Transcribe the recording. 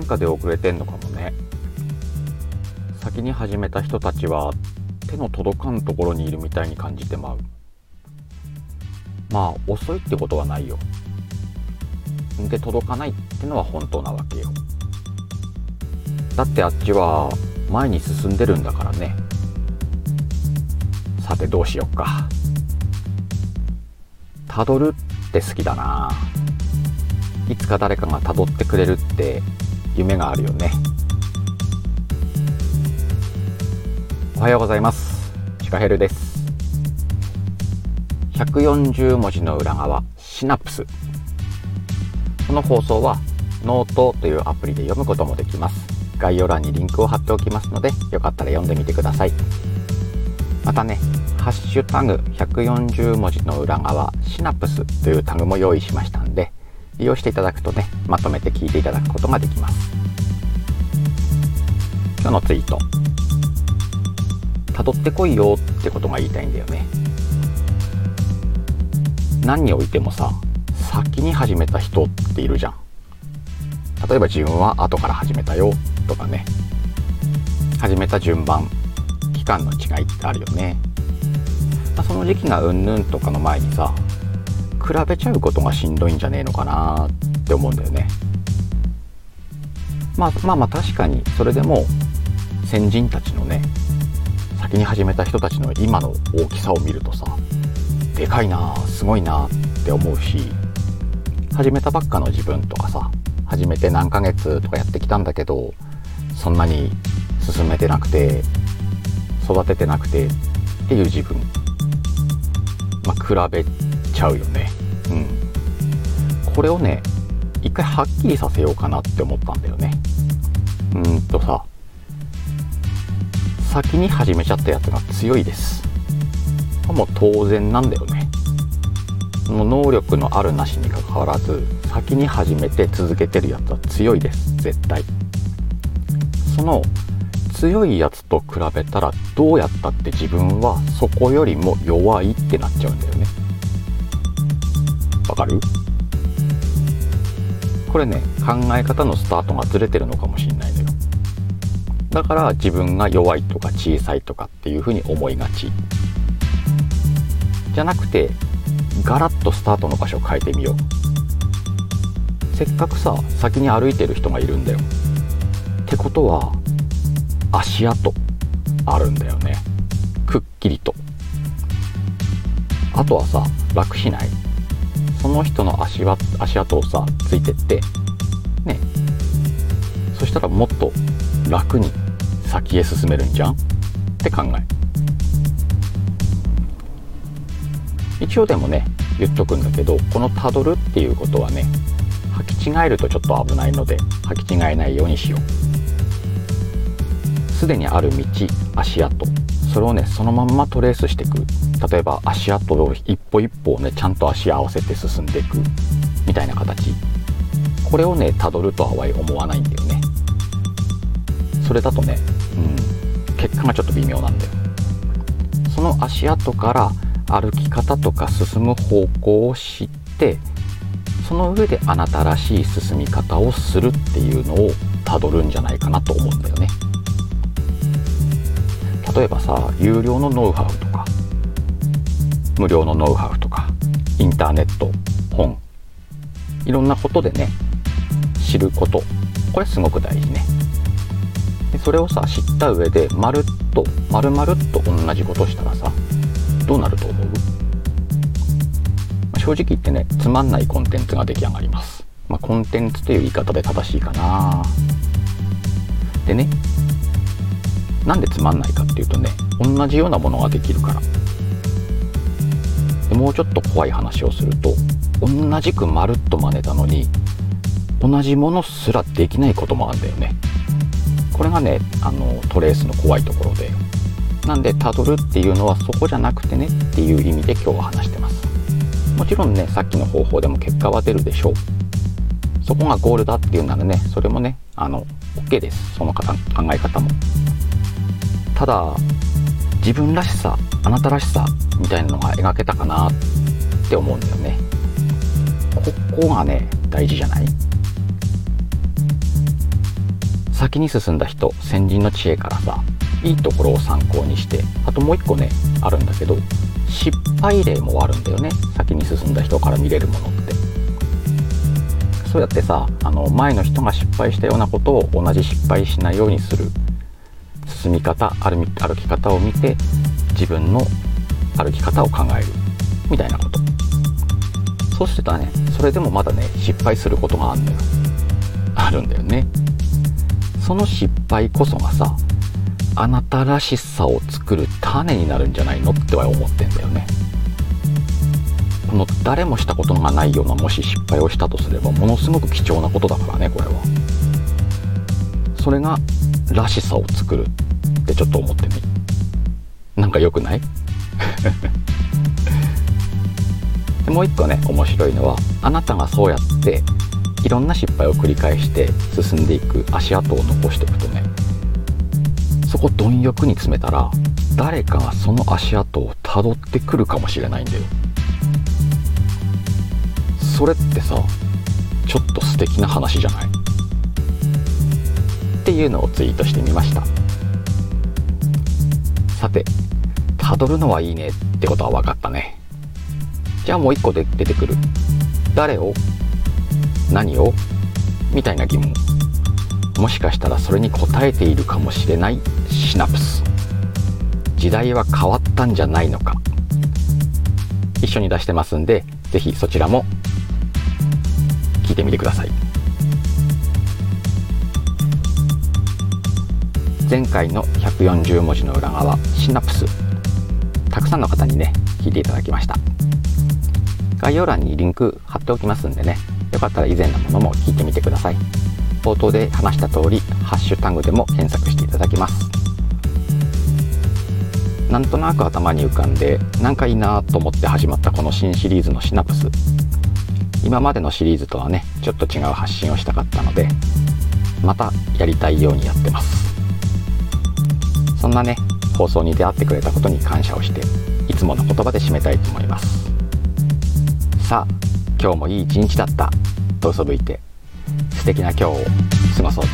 なんかで遅れてんのかもね。先に始めた人たちは手の届かんところにいるみたいに感じてまう。まあ遅いってことはないよ。で届かないってのは本当なわけよ。だってあっちは前に進んでるんだからね。さてどうしよっか。たどるって好きだな。いつか誰かがたどってくれるって夢があるよね。おはようございます。シカヘルです。140文字の裏側シナプス。この放送はノートというアプリで読むこともできます。概要欄にリンクを貼っておきますのでよかったら読んでみてください。またねハッシュタグ140文字の裏側シナプスというタグも用意しましたんで利用していただくとねまとめて聞いていただくことができます。今日のツイート。辿ってこいよってことが言いたいんだよね。何においてもさ先に始めた人っているじゃん。例えば自分は後から始めたよとかね。始めた順番期間の違いってあるよね、まあ、その時期がうんぬんとかの前にさ比べちゃうことがしんどいんじゃねえのかなって思うんだよね。まあまあまあ確かにそれでも先人たちのね先に始めた人たちの今の大きさを見るとさでかいなすごいなって思うし始めたばっかの自分とかさ始めて何ヶ月とかやってきたんだけどそんなに進めてなくて育ててなくてっていう自分。まあ比べちゃうよね。これをね一回はっきりさせようかなって思ったんだよね。うんとさ先に始めちゃったやつが強いです。もう当然なんだよね。その能力のあるなしにかかわらず先に始めて続けてるやつは強いです。絶対。その強いやつと比べたらどうやったって自分はそこよりも弱いってなっちゃうんだよね。わかる？これね考え方のスタートがずれてるのかもしれないのよ。だから自分が弱いとか小さいとかっていうふうに思いがち。じゃなくてガラッとスタートの場所を変えてみよう。せっかくさ先に歩いてる人がいるんだよ。ってことは足跡あるんだよね。くっきりと。あとはさ楽しない？の人の足は足跡をさついてってね。そしたらもっと楽に先へ進めるんじゃん？って考え一応でもね言っとくんだけどこのたどるっていうことはね履き違えるとちょっと危ないので履き違えないようにしよう。すでにある道足跡。それをねそのまんまトレースしていく。例えば足跡を一歩一歩ねちゃんと足合わせて進んでいく。みたいな形。これをねたどるとは思わないんだよね。それだとね、うん、結果がちょっと微妙なんだよ。その足跡から歩き方とか進む方向を知ってその上であなたらしい進み方をするっていうのをたどるんじゃないかなと思うんだよね。例えばさ有料のノウハウとか無料のノウハウとかインターネット本いろんなことでね知ることこれすごく大事ね。でそれをさ知った上でまるっとまるまるっと同じことしたらさどうなると思う、まあ、正直言ってねつまんないコンテンツが出来上がります、まあ、コンテンツという言い方で正しいかな。でねなんでつまんないかっていうとね同じようなものができるから。でもうちょっと怖い話をすると同じくまるっと真似たのに同じものすらできないこともあるんだよね。これがねあのトレースの怖いところで。なんでたどるっていうのはそこじゃなくてねっていう意味で今日は話してます。もちろんねさっきの方法でも結果は出るでしょう。そこがゴールだっていうならねそれもねあの OK です。その方考え方も。だ自分らしさあなたらしさみたいなのが描けたかなって思うんだよね。ここがね大事じゃない？先に進んだ人先人の知恵からさいいところを参考にしてあともう一個ねあるんだけど失敗例もあるんだよね。先に進んだ人から見れるものって。そうやってさあの前の人が失敗したようなことを同じ失敗しないようにする。進み方歩歩き方を見て自分の歩き方を考える。みたいなこと。そうしてたらねそれでもまだね失敗することがあるんだよ。あるんだよね。その失敗こそがさあなたらしさを作る種になるんじゃないの？っては思ってんだよね。この誰もしたことがないようなもし失敗をしたとすればものすごく貴重なことだからねこれは。それがらしさを作る。ってちょっと思ってねなんか良くない？でもう一個ね面白いのはあなたがそうやっていろんな失敗を繰り返して進んでいく足跡を残していくとねそこ貪欲に詰めたら誰かがその足跡をたどってくるかもしれないんだよ。それってさちょっと素敵な話じゃない？っていうのをツイートしてみました。さてたどるのはいいねってことは分かったね。じゃあもう一個で出てくる。誰を？何を？みたいな疑問。もしかしたらそれに応えているかもしれない。シナプス。時代は変わったんじゃないのか。一緒に出してますんで是非そちらも聞いてみてください。前回の140文字の裏側シナプス。たくさんの方にね聞いていただきました。概要欄にリンク貼っておきますんでねよかったら以前のものも聞いてみてください。冒頭で話した通りハッシュタグでも検索していただきます。なんとなく頭に浮かんでなんかいいなと思って始まったこの新シリーズのシナプス。今までのシリーズとはねちょっと違う発信をしたかったのでまたやりたいようにやってます。んなね放送に出会ってくれたことに感謝をしていつもの言葉で締めたいと思います。さあ今日もいい一日だった。と嘘吹いて素敵な今日を過ごそうで